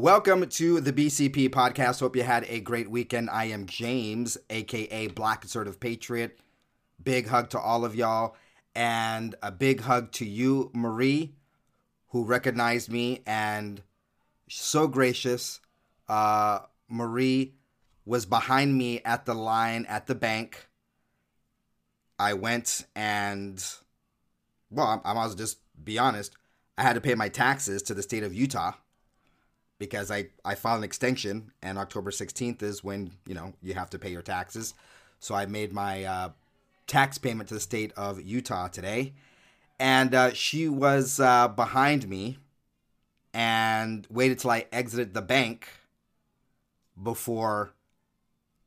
Welcome to the BCP podcast. Hope you had a great weekend. I am James, aka Black Conservative Patriot. Big hug to all of y'all, and a big hug to you, Marie, who recognized me and so gracious. Uh, Marie was behind me at the line at the bank. I went and, well, I, I must just be honest. I had to pay my taxes to the state of Utah because I, I filed an extension and October 16th is when, you know, you have to pay your taxes. So I made my uh, tax payment to the state of Utah today. And uh, she was uh, behind me and waited till I exited the bank before,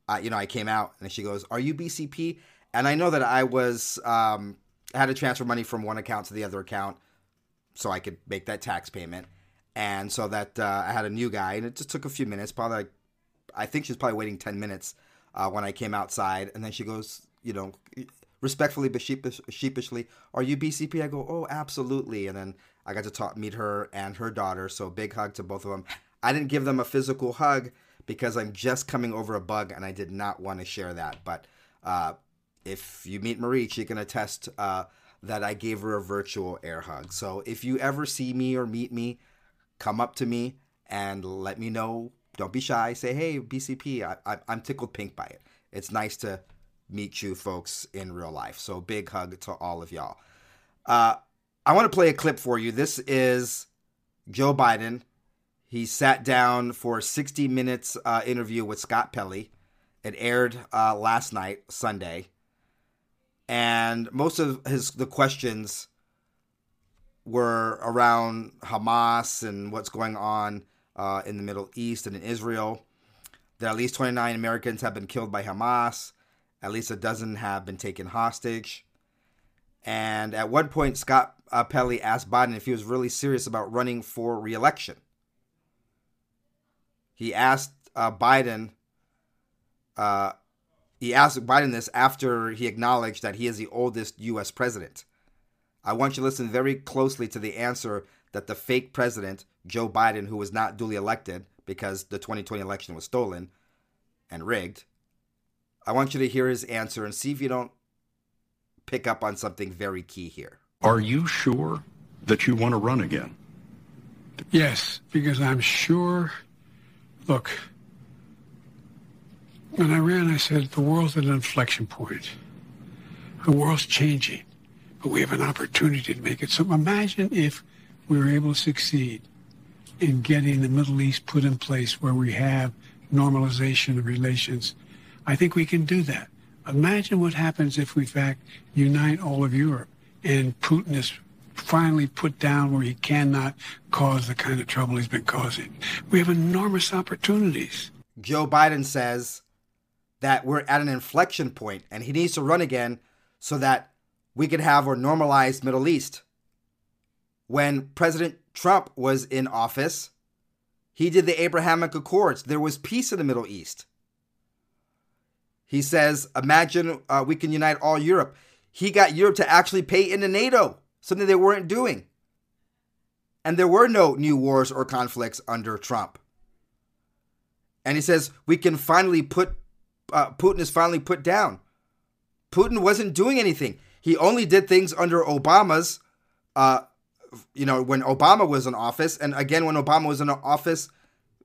uh, you know, I came out. And she goes, are you BCP? And I know that I was, um, had to transfer money from one account to the other account so I could make that tax payment and so that uh, I had a new guy, and it just took a few minutes. Probably, like, I think she was probably waiting ten minutes uh, when I came outside, and then she goes, you know, respectfully but sheepish, sheepishly, "Are you BCP?" I go, "Oh, absolutely." And then I got to talk, meet her and her daughter. So big hug to both of them. I didn't give them a physical hug because I'm just coming over a bug, and I did not want to share that. But uh, if you meet Marie, she can attest uh, that I gave her a virtual air hug. So if you ever see me or meet me come up to me and let me know. Don't be shy. Say, hey, BCP, I, I, I'm tickled pink by it. It's nice to meet you folks in real life. So big hug to all of y'all. Uh, I want to play a clip for you. This is Joe Biden. He sat down for a 60 minutes uh, interview with Scott Pelley. It aired uh, last night, Sunday, and most of his the questions were around Hamas and what's going on uh, in the Middle East and in Israel. That at least 29 Americans have been killed by Hamas. At least a dozen have been taken hostage. And at one point, Scott uh, Pelley asked Biden if he was really serious about running for reelection. He asked uh, Biden. Uh, he asked Biden this after he acknowledged that he is the oldest U.S. president. I want you to listen very closely to the answer that the fake president, Joe Biden, who was not duly elected because the 2020 election was stolen and rigged, I want you to hear his answer and see if you don't pick up on something very key here. Are you sure that you want to run again? Yes, because I'm sure. Look, when I ran, I said the world's at an inflection point. The world's changing but we have an opportunity to make it. So imagine if we were able to succeed in getting the Middle East put in place where we have normalization of relations. I think we can do that. Imagine what happens if we, in fact, unite all of Europe and Putin is finally put down where he cannot cause the kind of trouble he's been causing. We have enormous opportunities. Joe Biden says that we're at an inflection point and he needs to run again so that we could have a normalized Middle East. When President Trump was in office, he did the Abrahamic Accords. There was peace in the Middle East. He says, imagine uh, we can unite all Europe. He got Europe to actually pay into NATO, something they weren't doing. And there were no new wars or conflicts under Trump. And he says, we can finally put, uh, Putin is finally put down. Putin wasn't doing anything. He only did things under Obama's, uh, you know, when Obama was in office, and again when Obama was in office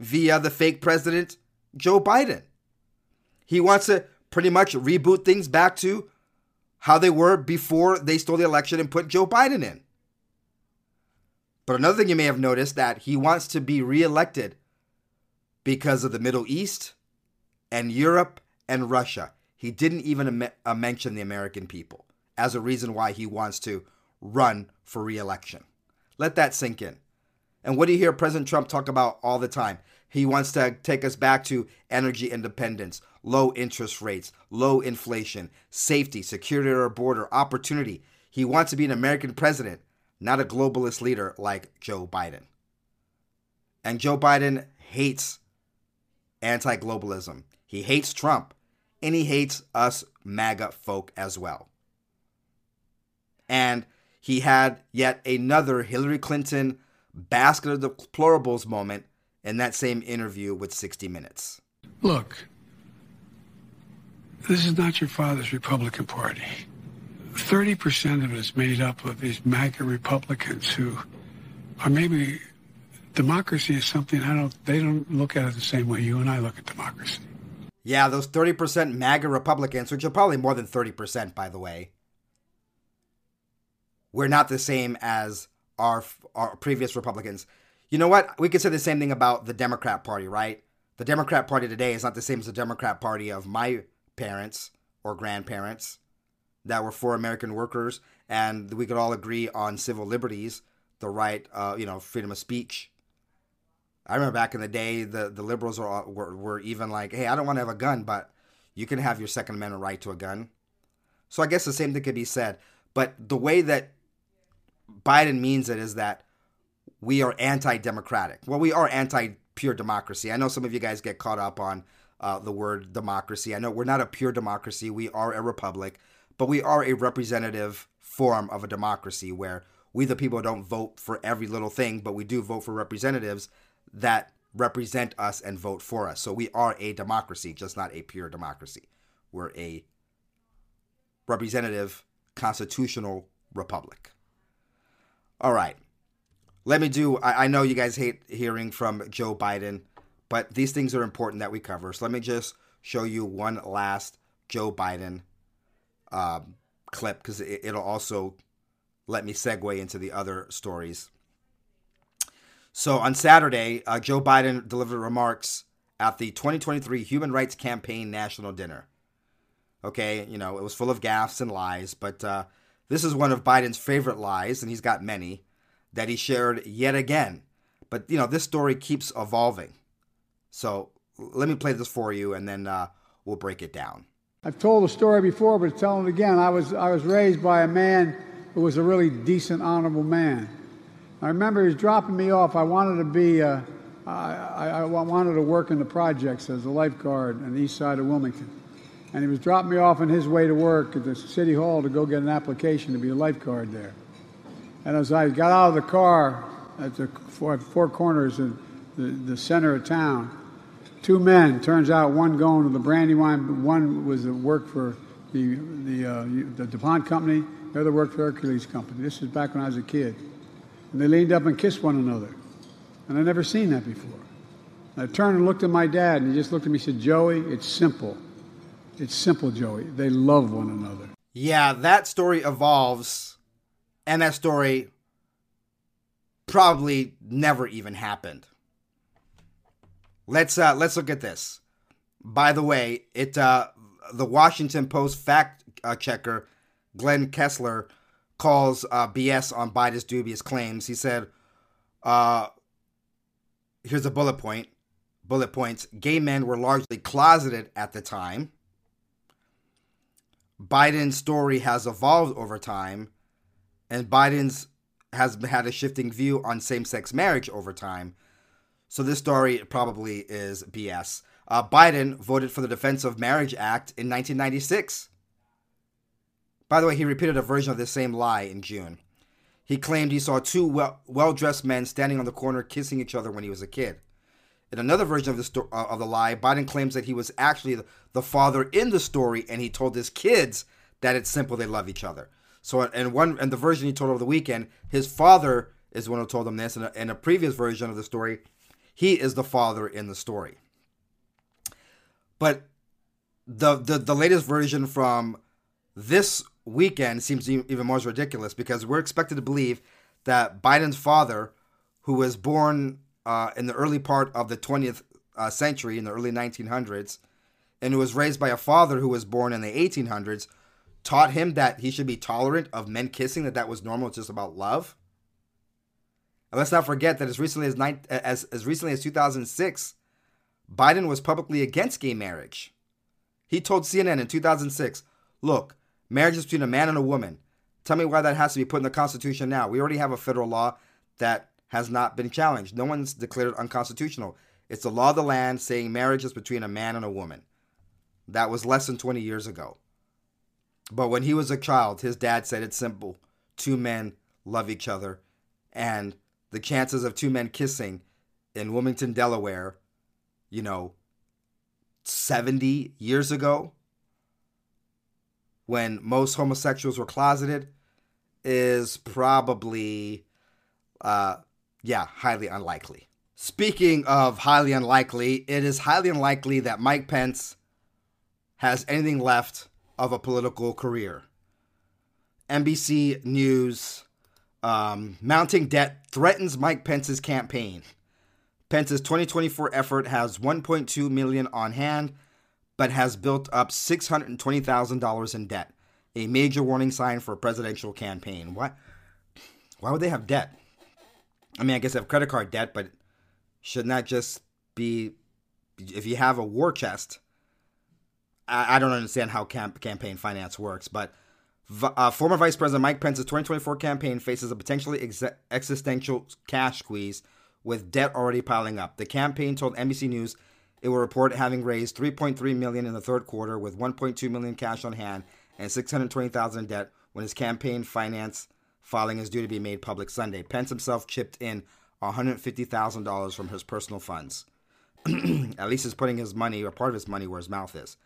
via the fake president Joe Biden. He wants to pretty much reboot things back to how they were before they stole the election and put Joe Biden in. But another thing you may have noticed that he wants to be reelected because of the Middle East and Europe and Russia. He didn't even am- uh, mention the American people as a reason why he wants to run for reelection. Let that sink in. And what do you hear President Trump talk about all the time? He wants to take us back to energy independence, low interest rates, low inflation, safety, security at our border, opportunity. He wants to be an American president, not a globalist leader like Joe Biden. And Joe Biden hates anti globalism. He hates Trump, and he hates us MAGA folk as well. And he had yet another Hillary Clinton basket of deplorables moment in that same interview with 60 Minutes. Look, this is not your father's Republican Party. 30% of it is made up of these MAGA Republicans who are maybe democracy is something I don't they don't look at it the same way you and I look at democracy. Yeah, those 30% MAGA Republicans, which are probably more than 30% by the way. We're not the same as our our previous Republicans. You know what? We could say the same thing about the Democrat Party, right? The Democrat Party today is not the same as the Democrat Party of my parents or grandparents that were for American workers, and we could all agree on civil liberties, the right, uh, you know, freedom of speech. I remember back in the day, the, the liberals were, were, were even like, hey, I don't want to have a gun, but you can have your Second Amendment right to a gun. So I guess the same thing could be said. But the way that Biden means it is that we are anti democratic. Well, we are anti pure democracy. I know some of you guys get caught up on uh, the word democracy. I know we're not a pure democracy, we are a republic, but we are a representative form of a democracy where we, the people, don't vote for every little thing, but we do vote for representatives that represent us and vote for us. So we are a democracy, just not a pure democracy. We're a representative constitutional republic. All right. Let me do, I, I know you guys hate hearing from Joe Biden, but these things are important that we cover. So let me just show you one last Joe Biden um, clip because it, it'll also let me segue into the other stories. So on Saturday, uh, Joe Biden delivered remarks at the 2023 Human Rights Campaign National Dinner. Okay, you know, it was full of gaffes and lies, but uh, this is one of Biden's favorite lies, and he's got many, that he shared yet again. But, you know, this story keeps evolving. So let me play this for you, and then uh, we'll break it down. I've told the story before, but tell it again. I was, I was raised by a man who was a really decent, honorable man. I remember he was dropping me off. I wanted to be, uh, I, I wanted to work in the projects as a lifeguard on the east side of Wilmington and he was dropping me off on his way to work at the city hall to go get an application to be a lifeguard there. And as I got out of the car at the four, four corners in the, the center of town, two men, turns out one going to the Brandywine, one was at work for the, the, uh, the DuPont company, the other worked for Hercules Company. This is back when I was a kid. And they leaned up and kissed one another. And I'd never seen that before. I turned and looked at my dad, and he just looked at me and said, Joey, it's simple. It's simple, Joey. They love one another. Yeah, that story evolves, and that story probably never even happened. Let's uh, let's look at this. By the way, it uh, the Washington Post fact uh, checker Glenn Kessler calls uh, BS on Biden's dubious claims. He said, uh, "Here's a bullet point. Bullet points. Gay men were largely closeted at the time." Biden's story has evolved over time, and Biden's has had a shifting view on same-sex marriage over time. So this story probably is BS. Uh, Biden voted for the Defense of Marriage Act in 1996. By the way, he repeated a version of the same lie in June. He claimed he saw two well dressed men standing on the corner kissing each other when he was a kid. In another version of the sto- uh, of the lie, Biden claims that he was actually the, the father in the story, and he told his kids that it's simple; they love each other. So, and one and the version he told over the weekend, his father is the one who told him this. And in a previous version of the story, he is the father in the story. But the the, the latest version from this weekend seems even more ridiculous because we're expected to believe that Biden's father, who was born uh, in the early part of the 20th uh, century, in the early 1900s, and who was raised by a father who was born in the 1800s, taught him that he should be tolerant of men kissing, that that was normal, it's just about love. And let's not forget that as recently as, nine, as, as recently as 2006, Biden was publicly against gay marriage. He told CNN in 2006, look, marriage is between a man and a woman. Tell me why that has to be put in the Constitution now. We already have a federal law that has not been challenged. No one's declared it unconstitutional. It's the law of the land saying marriage is between a man and a woman. That was less than 20 years ago. But when he was a child, his dad said it's simple two men love each other. And the chances of two men kissing in Wilmington, Delaware, you know, 70 years ago, when most homosexuals were closeted, is probably, uh, yeah, highly unlikely. Speaking of highly unlikely, it is highly unlikely that Mike Pence has anything left of a political career. NBC News um, mounting debt threatens Mike Pence's campaign. Pence's 2024 effort has 1.2 million on hand, but has built up $620,000 in debt. A major warning sign for a presidential campaign. Why? Why would they have debt? I mean, I guess they have credit card debt, but shouldn't that just be if you have a war chest? I, I don't understand how camp, campaign finance works, but uh, former Vice President Mike Pence's 2024 campaign faces a potentially ex- existential cash squeeze with debt already piling up. The campaign told NBC News it will report having raised 3.3 million in the third quarter with 1.2 million cash on hand and 620,000 in debt when his campaign finance filing is due to be made public Sunday. Pence himself chipped in $150,000 from his personal funds. At least he's putting his money or part of his money where his mouth is.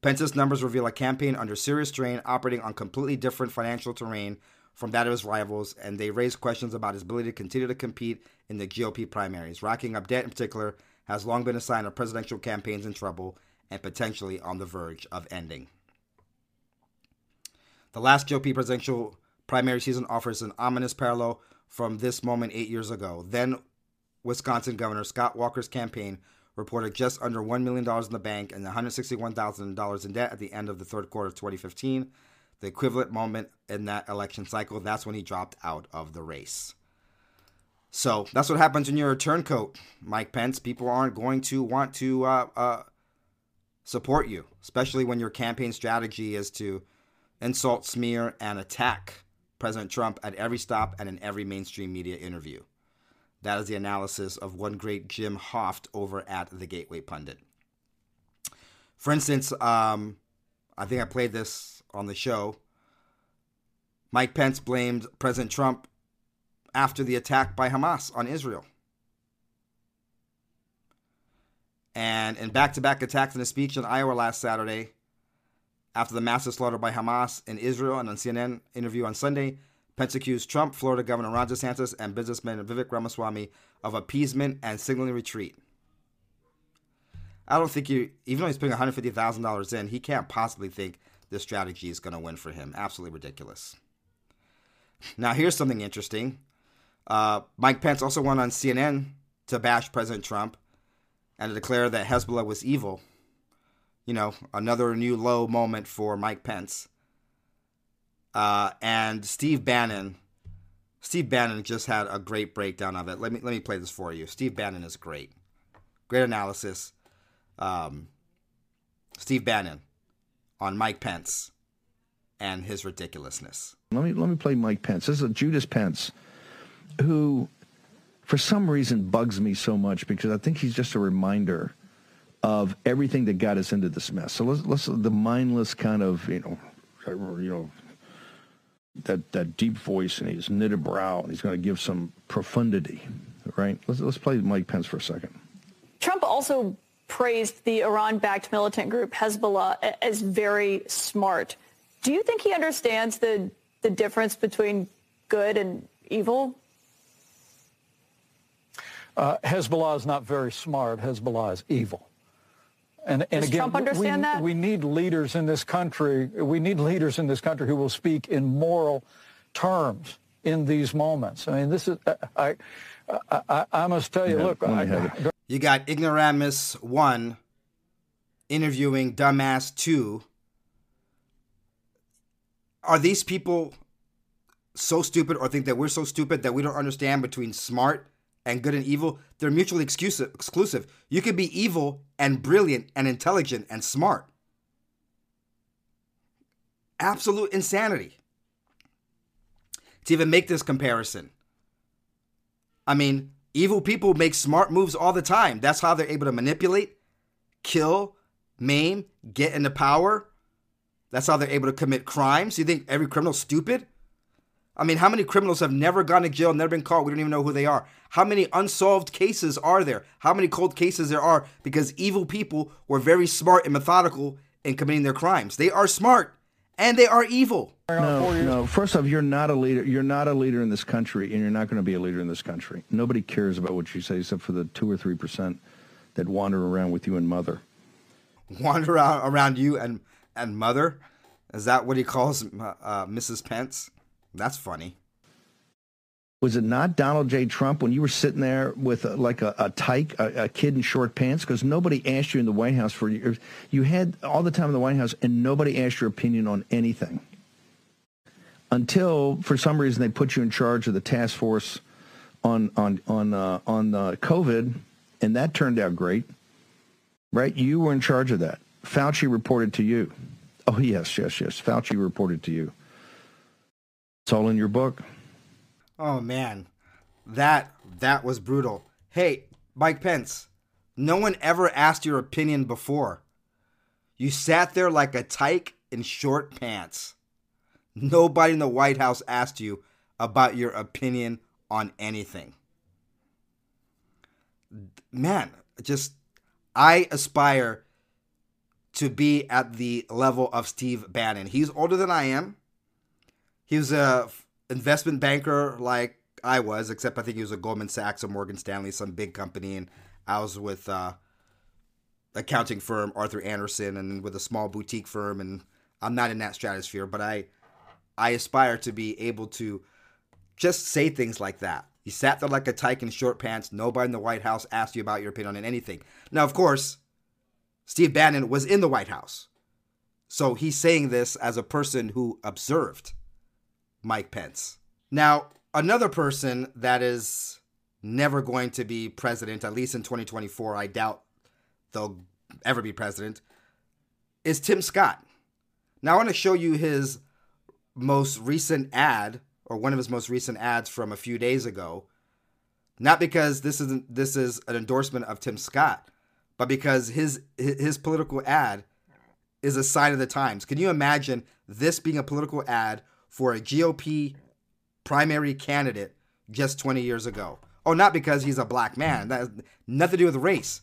Pence's numbers reveal a campaign under serious strain, operating on completely different financial terrain from that of his rivals, and they raise questions about his ability to continue to compete in the GOP primaries. Racking up debt in particular has long been a sign of presidential campaigns in trouble and potentially on the verge of ending. The last GOP presidential primary season offers an ominous parallel from this moment eight years ago. Then Wisconsin Governor Scott Walker's campaign reported just under $1 million in the bank and $161,000 in debt at the end of the third quarter of 2015, the equivalent moment in that election cycle. That's when he dropped out of the race. So that's what happens when you're a turncoat, Mike Pence. People aren't going to want to uh, uh, support you, especially when your campaign strategy is to insult, smear, and attack President Trump at every stop and in every mainstream media interview. That is the analysis of one great Jim Hoft over at the Gateway Pundit. For instance, um, I think I played this on the show. Mike Pence blamed President Trump after the attack by Hamas on Israel. And in back to back attacks in a speech in Iowa last Saturday, after the massive slaughter by Hamas in Israel and on CNN interview on Sunday, Pence accused Trump, Florida Governor Ron DeSantis, and businessman Vivek Ramaswamy of appeasement and signaling retreat. I don't think you, even though he's putting $150,000 in, he can't possibly think this strategy is going to win for him. Absolutely ridiculous. Now, here's something interesting. Uh, Mike Pence also went on CNN to bash President Trump and to declare that Hezbollah was evil. You know, another new low moment for Mike Pence. Uh, and Steve Bannon, Steve Bannon just had a great breakdown of it. Let me let me play this for you. Steve Bannon is great, great analysis. Um, Steve Bannon on Mike Pence and his ridiculousness. Let me let me play Mike Pence. This is a Judas Pence who, for some reason, bugs me so much because I think he's just a reminder of everything that got us into this mess. So let's let's the mindless kind of you know you know that that deep voice and his knitted brow and he's going to give some profundity, right? Let's let's play Mike Pence for a second. Trump also praised the Iran-backed militant group Hezbollah as very smart. Do you think he understands the the difference between good and evil? Uh, Hezbollah is not very smart. Hezbollah is evil. And, and Does again, Trump understand we, that? We need leaders in this country. We need leaders in this country who will speak in moral terms in these moments. I mean, this is I. I, I, I must tell you, yeah, look. I, you got ignoramus one interviewing dumbass two. Are these people so stupid or think that we're so stupid that we don't understand between smart and good and evil. They're mutually exclusive. You could be evil and brilliant and intelligent and smart. Absolute insanity. To even make this comparison. I mean, evil people make smart moves all the time. That's how they're able to manipulate, kill, maim, get into power. That's how they're able to commit crimes. You think every criminal's stupid? I mean, how many criminals have never gone to jail, never been caught? We don't even know who they are. How many unsolved cases are there? How many cold cases there are because evil people were very smart and methodical in committing their crimes? They are smart and they are evil. No, no. First off, you're not a leader. You're not a leader in this country, and you're not going to be a leader in this country. Nobody cares about what you say, except for the two or three percent that wander around with you and mother. Wander around, around you and and mother. Is that what he calls uh, Mrs. Pence? That's funny. Was it not Donald J. Trump when you were sitting there with a, like a, a tyke, a, a, kid in short pants? Because nobody asked you in the White House for years. You had all the time in the White House, and nobody asked your opinion on anything until, for some reason, they put you in charge of the task force on on on uh, on uh, COVID, and that turned out great. Right? You were in charge of that. Fauci reported to you. Oh yes, yes, yes. Fauci reported to you. It's all in your book. Oh man, that that was brutal. Hey, Mike Pence, no one ever asked your opinion before. You sat there like a tyke in short pants. Nobody in the White House asked you about your opinion on anything. Man, just I aspire to be at the level of Steve Bannon. He's older than I am. He was a investment banker like I was, except I think he was a Goldman Sachs or Morgan Stanley, some big company, and I was with uh, accounting firm Arthur Andersen and with a small boutique firm, and I'm not in that stratosphere, but I I aspire to be able to just say things like that. You sat there like a tyke in short pants. Nobody in the White House asked you about your opinion on anything. Now, of course, Steve Bannon was in the White House. So he's saying this as a person who observed Mike Pence. Now, another person that is never going to be president, at least in 2024, I doubt they'll ever be president, is Tim Scott. Now, I want to show you his most recent ad, or one of his most recent ads from a few days ago. Not because this isn't this is an endorsement of Tim Scott, but because his his political ad is a sign of the times. Can you imagine this being a political ad for a GOP primary candidate just 20 years ago. Oh, not because he's a black man. That has nothing to do with race.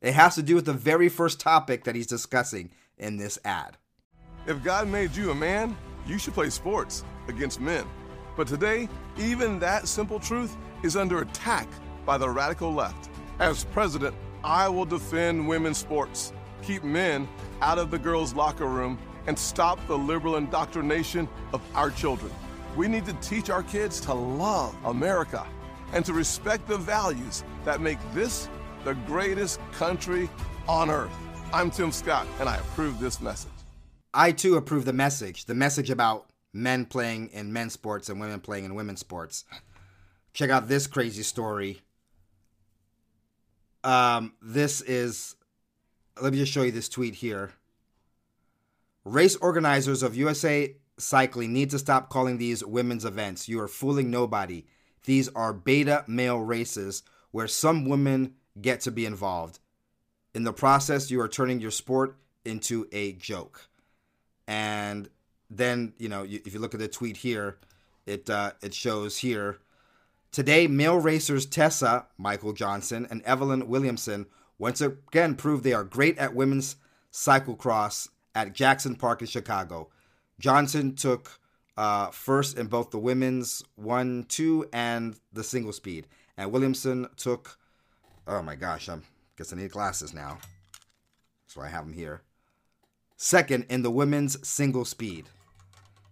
It has to do with the very first topic that he's discussing in this ad. If God made you a man, you should play sports against men. But today, even that simple truth is under attack by the radical left. As president, I will defend women's sports, keep men out of the girls' locker room, and stop the liberal indoctrination of our children. We need to teach our kids to love America and to respect the values that make this the greatest country on earth. I'm Tim Scott, and I approve this message. I too approve the message the message about men playing in men's sports and women playing in women's sports. Check out this crazy story. Um, this is, let me just show you this tweet here. Race organizers of USA Cycling need to stop calling these women's events. You are fooling nobody. These are beta male races where some women get to be involved. In the process, you are turning your sport into a joke. And then, you know, if you look at the tweet here, it uh, it shows here today male racers Tessa Michael Johnson and Evelyn Williamson once again prove they are great at women's cyclocross at Jackson Park in Chicago. Johnson took uh, first in both the women's 1 2 and the single speed. And Williamson took, oh my gosh, I guess I need glasses now. So I have them here. Second in the women's single speed.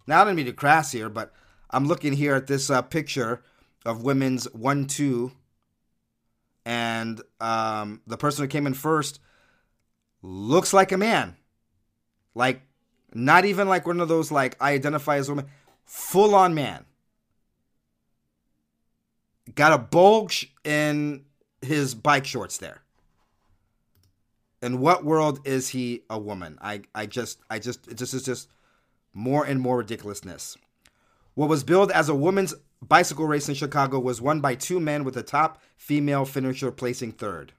Now, I don't mean to crass here, but I'm looking here at this uh, picture of women's 1 2. And um, the person who came in first looks like a man. Like, not even like one of those, like, I identify as a woman. Full on man. got a bulge in his bike shorts there. In what world is he a woman? I, I just, I just, just is just more and more ridiculousness. What was billed as a women's bicycle race in Chicago was won by two men with the top female finisher placing third.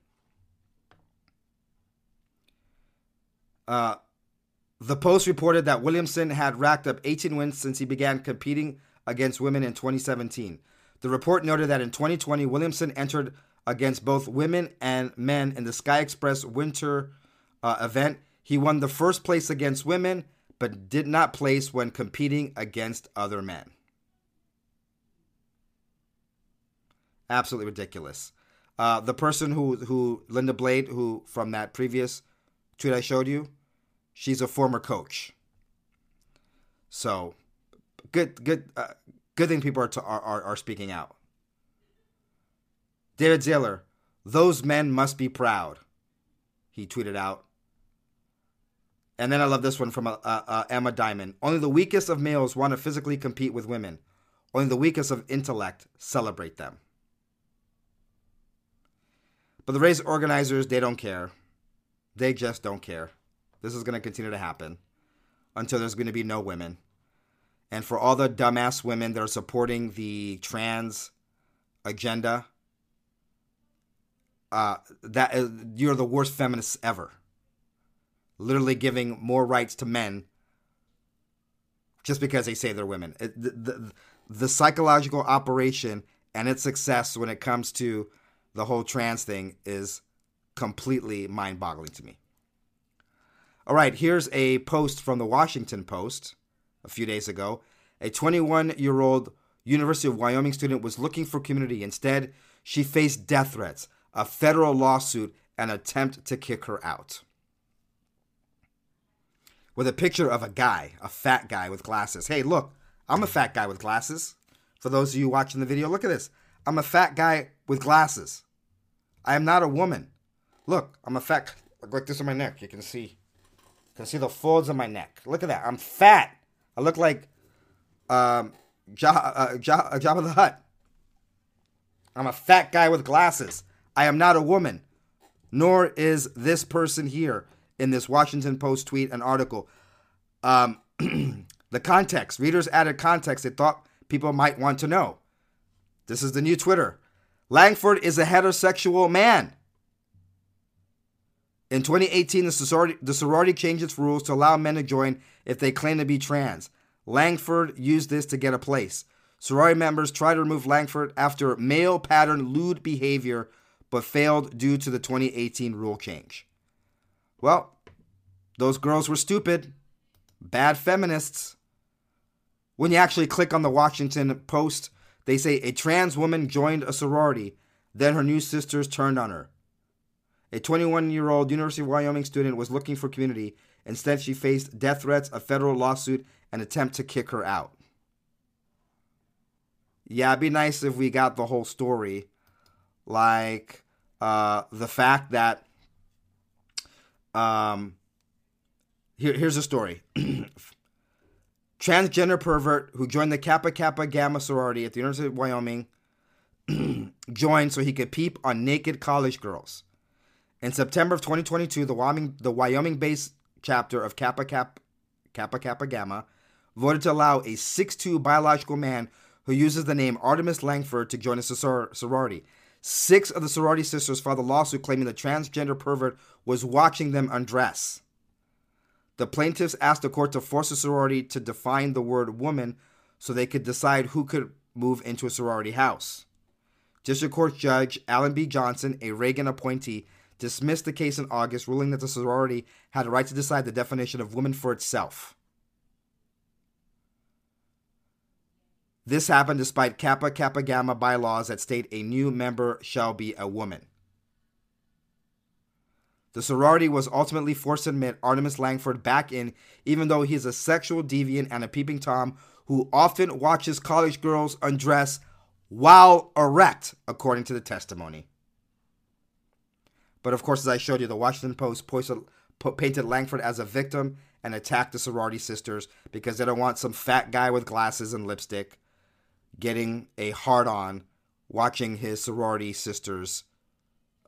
Uh, the Post reported that Williamson had racked up 18 wins since he began competing against women in 2017. The report noted that in 2020, Williamson entered against both women and men in the Sky Express Winter uh, event. He won the first place against women, but did not place when competing against other men. Absolutely ridiculous. Uh, the person who who Linda Blade, who from that previous tweet I showed you, she's a former coach. So, good good uh, good thing people are, to, are, are are speaking out. David Zayler, those men must be proud. He tweeted out. And then I love this one from uh, uh, Emma Diamond. Only the weakest of males want to physically compete with women. Only the weakest of intellect celebrate them. But the race organizers, they don't care. They just don't care. This is going to continue to happen until there's going to be no women. And for all the dumbass women that are supporting the trans agenda, uh, that is, you're the worst feminists ever. Literally giving more rights to men just because they say they're women. It, the, the, the psychological operation and its success when it comes to the whole trans thing is completely mind boggling to me. All right, here's a post from the Washington Post a few days ago. A 21 year old University of Wyoming student was looking for community. Instead, she faced death threats, a federal lawsuit, and an attempt to kick her out. With a picture of a guy, a fat guy with glasses. Hey, look, I'm a fat guy with glasses. For those of you watching the video, look at this. I'm a fat guy with glasses. I am not a woman. Look, I'm a fat. Look like this on my neck. You can see. Can see the folds on my neck. Look at that. I'm fat. I look like um, Job uh, Jabba, Jabba the Hutt. I'm a fat guy with glasses. I am not a woman. Nor is this person here in this Washington Post tweet and article. Um, the context. Readers added context they thought people might want to know. This is the new Twitter. Langford is a heterosexual man. In 2018, the sorority, the sorority changed its rules to allow men to join if they claim to be trans. Langford used this to get a place. Sorority members tried to remove Langford after male pattern lewd behavior, but failed due to the 2018 rule change. Well, those girls were stupid, bad feminists. When you actually click on the Washington Post they say a trans woman joined a sorority, then her new sisters turned on her. A 21 year old University of Wyoming student was looking for community. Instead, she faced death threats, a federal lawsuit, and attempt to kick her out. Yeah, it'd be nice if we got the whole story. Like uh, the fact that. Um, here, here's a story. transgender pervert who joined the Kappa Kappa Gamma sorority at the University of Wyoming joined so he could peep on naked college girls. In September of 2022, the Wyoming the Wyoming-based chapter of Kappa Kappa Kappa Kappa Gamma voted to allow a 6'2 biological man who uses the name Artemis Langford to join a sor- sorority. Six of the sorority sisters filed a lawsuit claiming the transgender pervert was watching them undress. The plaintiffs asked the court to force the sorority to define the word woman so they could decide who could move into a sorority house. District Court Judge Alan B. Johnson, a Reagan appointee, dismissed the case in August, ruling that the sorority had a right to decide the definition of woman for itself. This happened despite Kappa Kappa Gamma bylaws that state a new member shall be a woman. The sorority was ultimately forced to admit Artemis Langford back in, even though he is a sexual deviant and a peeping Tom who often watches college girls undress while erect, according to the testimony. But of course, as I showed you, the Washington Post painted Langford as a victim and attacked the sorority sisters because they don't want some fat guy with glasses and lipstick getting a hard on watching his sorority sisters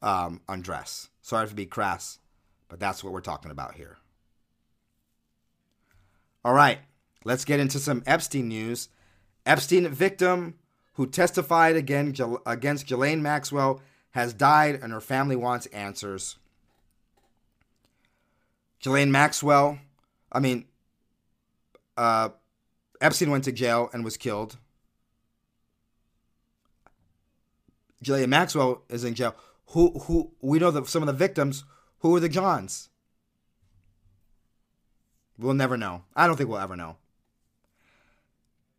um, undress. Sorry to be crass, but that's what we're talking about here. All right, let's get into some Epstein news. Epstein victim who testified again against Ghislaine Maxwell has died and her family wants answers. Ghislaine Maxwell, I mean, uh, Epstein went to jail and was killed. Ghislaine Maxwell is in jail. Who who we know that some of the victims. Who are the Johns? We'll never know. I don't think we'll ever know.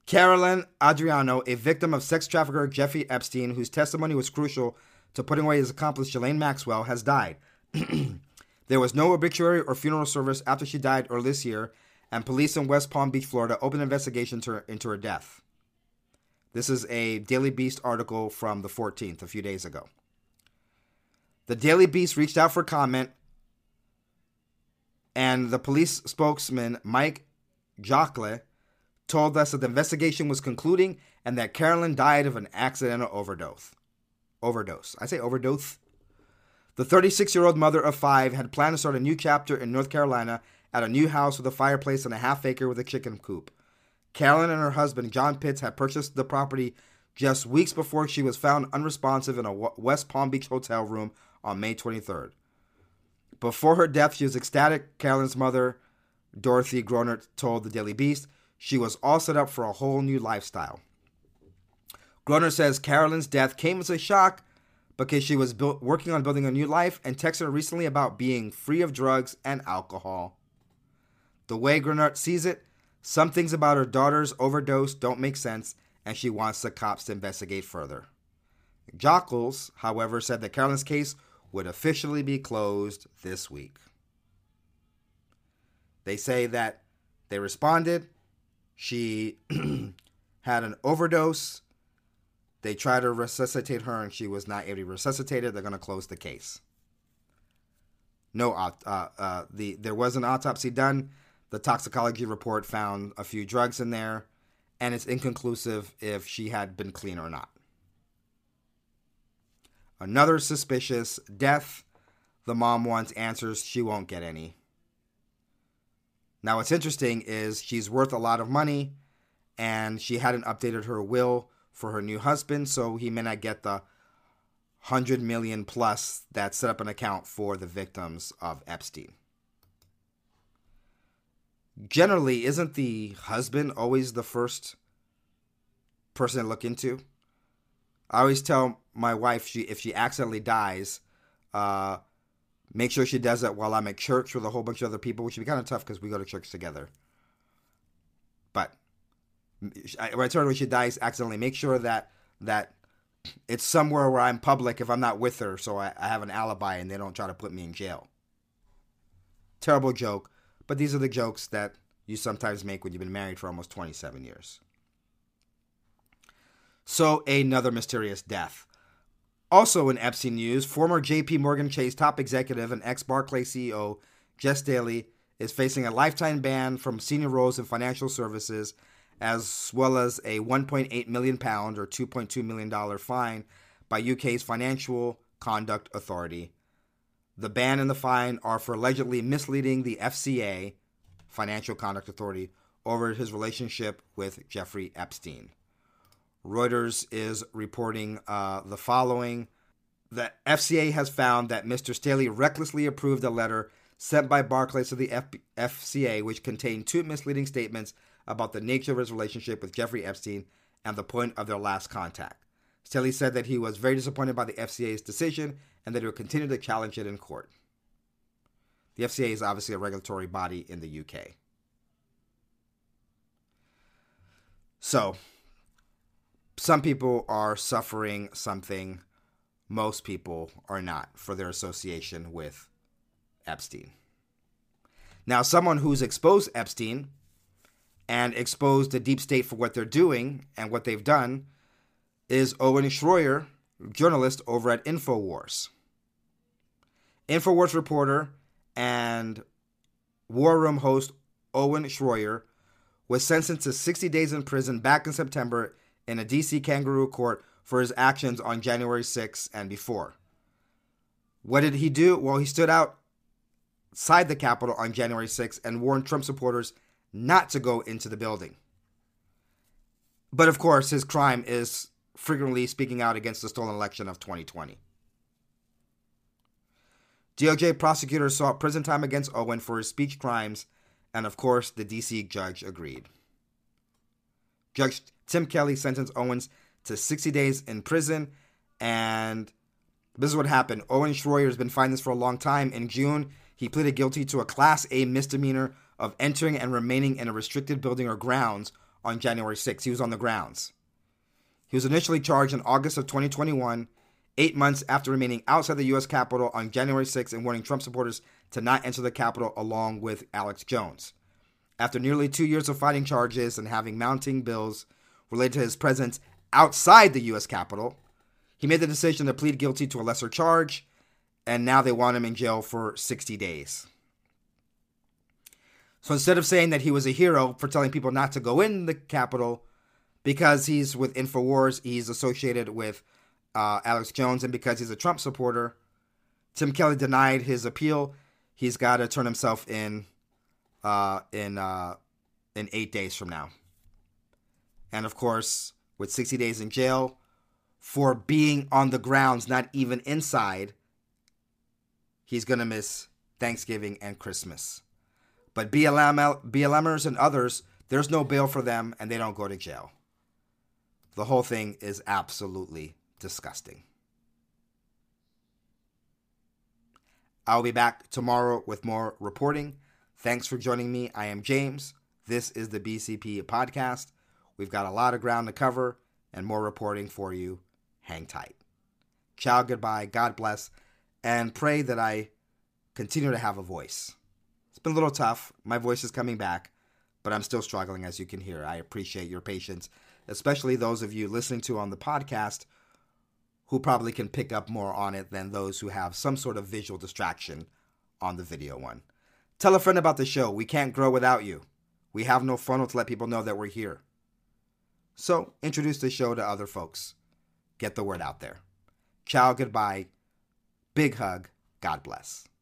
Carolyn Andriano, a victim of sex trafficker Jeffrey Epstein, whose testimony was crucial to putting away his accomplice Ghislaine Maxwell, has died. there was no obituary or funeral service after she died early this year, and police in West Palm Beach, Florida, opened an investigation into her, into her death. This is a Daily Beast article from the 14th, a few days ago. The Daily Beast reached out for comment, and the police spokesman, Mike Jachles, told us that the investigation was concluding and that Carolyn died of an accidental overdose. Overdose. I say overdose. The 36 year old mother of five had planned to start a new chapter in North Carolina at a new house with a fireplace and a half acre with a chicken coop. Carolyn and her husband, John Pitts, had purchased the property just weeks before she was found unresponsive in a West Palm Beach hotel room on May 23rd. Before her death, she was ecstatic. Carolyn's mother, Dorothy Gronert, told the Daily Beast she was all set up for a whole new lifestyle. Groner says Carolyn's death came as a shock because she was built, working on building a new life and texted her recently about being free of drugs and alcohol. The way Grenard sees it, some things about her daughter's overdose don't make sense, and she wants the cops to investigate further. Jachles, however, said that Carolyn's case would officially be closed this week. They say that they responded. She had an overdose. They tried to resuscitate her and she was not able to resuscitate her. They're going to close the case. No, uh, uh, the there was an autopsy done. The toxicology report found a few drugs in there, and it's inconclusive if she had been clean or not. Another suspicious death. The mom wants answers. She won't get any. Now, what's interesting is she's worth a lot of money, and she hadn't updated her will for her new husband, so he may not get the hundred million plus that set up an account for the victims of Epstein. Generally, isn't the husband always the first person to look into? I always tell my wife she if she accidentally dies, uh, make sure she does it while I'm at church with a whole bunch of other people, which would be kind of tough because we go to church together. But Told her she dies accidentally, make sure that that it's somewhere where I'm public if I'm not with her, so I, I have an alibi and they don't try to put me in jail. Terrible joke, but these are the jokes that you sometimes make when you've been married for almost 27 years. So, another mysterious death. Also in Epstein news, former JP Morgan Chase top executive and ex Barclay CEO Jes Staley is facing a lifetime ban from senior roles in financial services, as well as a 1.8 million pound or 2.2 million dollar fine by UK's Financial Conduct Authority. The ban and the fine are for allegedly misleading the FCA, Financial Conduct Authority, over his relationship with Jeffrey Epstein. Reuters is reporting uh, the following. The FCA has found that Mr. Staley recklessly approved a letter sent by Barclays to the F- FCA, which contained two misleading statements about the nature of his relationship with Jeffrey Epstein and the point of their last contact. Staley said that he was very disappointed by the FCA's decision and that he would continue to challenge it in court. The FCA is obviously a regulatory body in the UK. So, some people are suffering something most people are not for their association with Epstein. Now, someone who's exposed Epstein and exposed the deep state for what they're doing and what they've done is Owen Shroyer, journalist over at InfoWars. InfoWars reporter and War Room host Owen Shroyer was sentenced to 60 days in prison back in September in a DC kangaroo court for his actions on January 6th and before. What did he do? Well, he stood outside the Capitol on January 6th and warned Trump supporters not to go into the building. But of course, his crime is frequently speaking out against the stolen election of 2020. DOJ prosecutors sought prison time against Owen for his speech crimes, and of course, the DC judge agreed. Judge Tim Kelly sentenced Owens to 60 days in prison, and this is what happened. Owen Shroyer has been fighting this for a long time. In June, he pleaded guilty to a Class A misdemeanor of entering and remaining in a restricted building or grounds on January 6th. He was on the grounds. He was initially charged in August of 2021, eight months after remaining outside the U.S. Capitol on January 6th and warning Trump supporters to not enter the Capitol along with Alex Jones. After nearly two years of fighting charges and having mounting bills related to his presence outside the U.S. Capitol, he made the decision to plead guilty to a lesser charge, and now they want him in jail for 60 days. So instead of saying that he was a hero for telling people not to go in the Capitol because he's with InfoWars, he's associated with uh, Alex Jones, and because he's a Trump supporter, Tim Kelly denied his appeal. He's got to turn himself in uh, in uh, in eight days from now. And of course, with 60 days in jail for being on the grounds, not even inside, he's going to miss Thanksgiving and Christmas. But BLM, BLMers and others, there's no bail for them and they don't go to jail. The whole thing is absolutely disgusting. I'll be back tomorrow with more reporting. Thanks for joining me. I am James. This is the BCP podcast. We've got a lot of ground to cover and more reporting for you. Hang tight. Ciao, goodbye, God bless, and pray that I continue to have a voice. It's been a little tough. My voice is coming back, but I'm still struggling, as you can hear. I appreciate your patience, especially those of you listening to on the podcast who probably can pick up more on it than those who have some sort of visual distraction on the video one. Tell a friend about the show. We can't grow without you. We have no funnel to let people know that we're here. So introduce the show to other folks. Get the word out there. Ciao, goodbye. Big hug. God bless.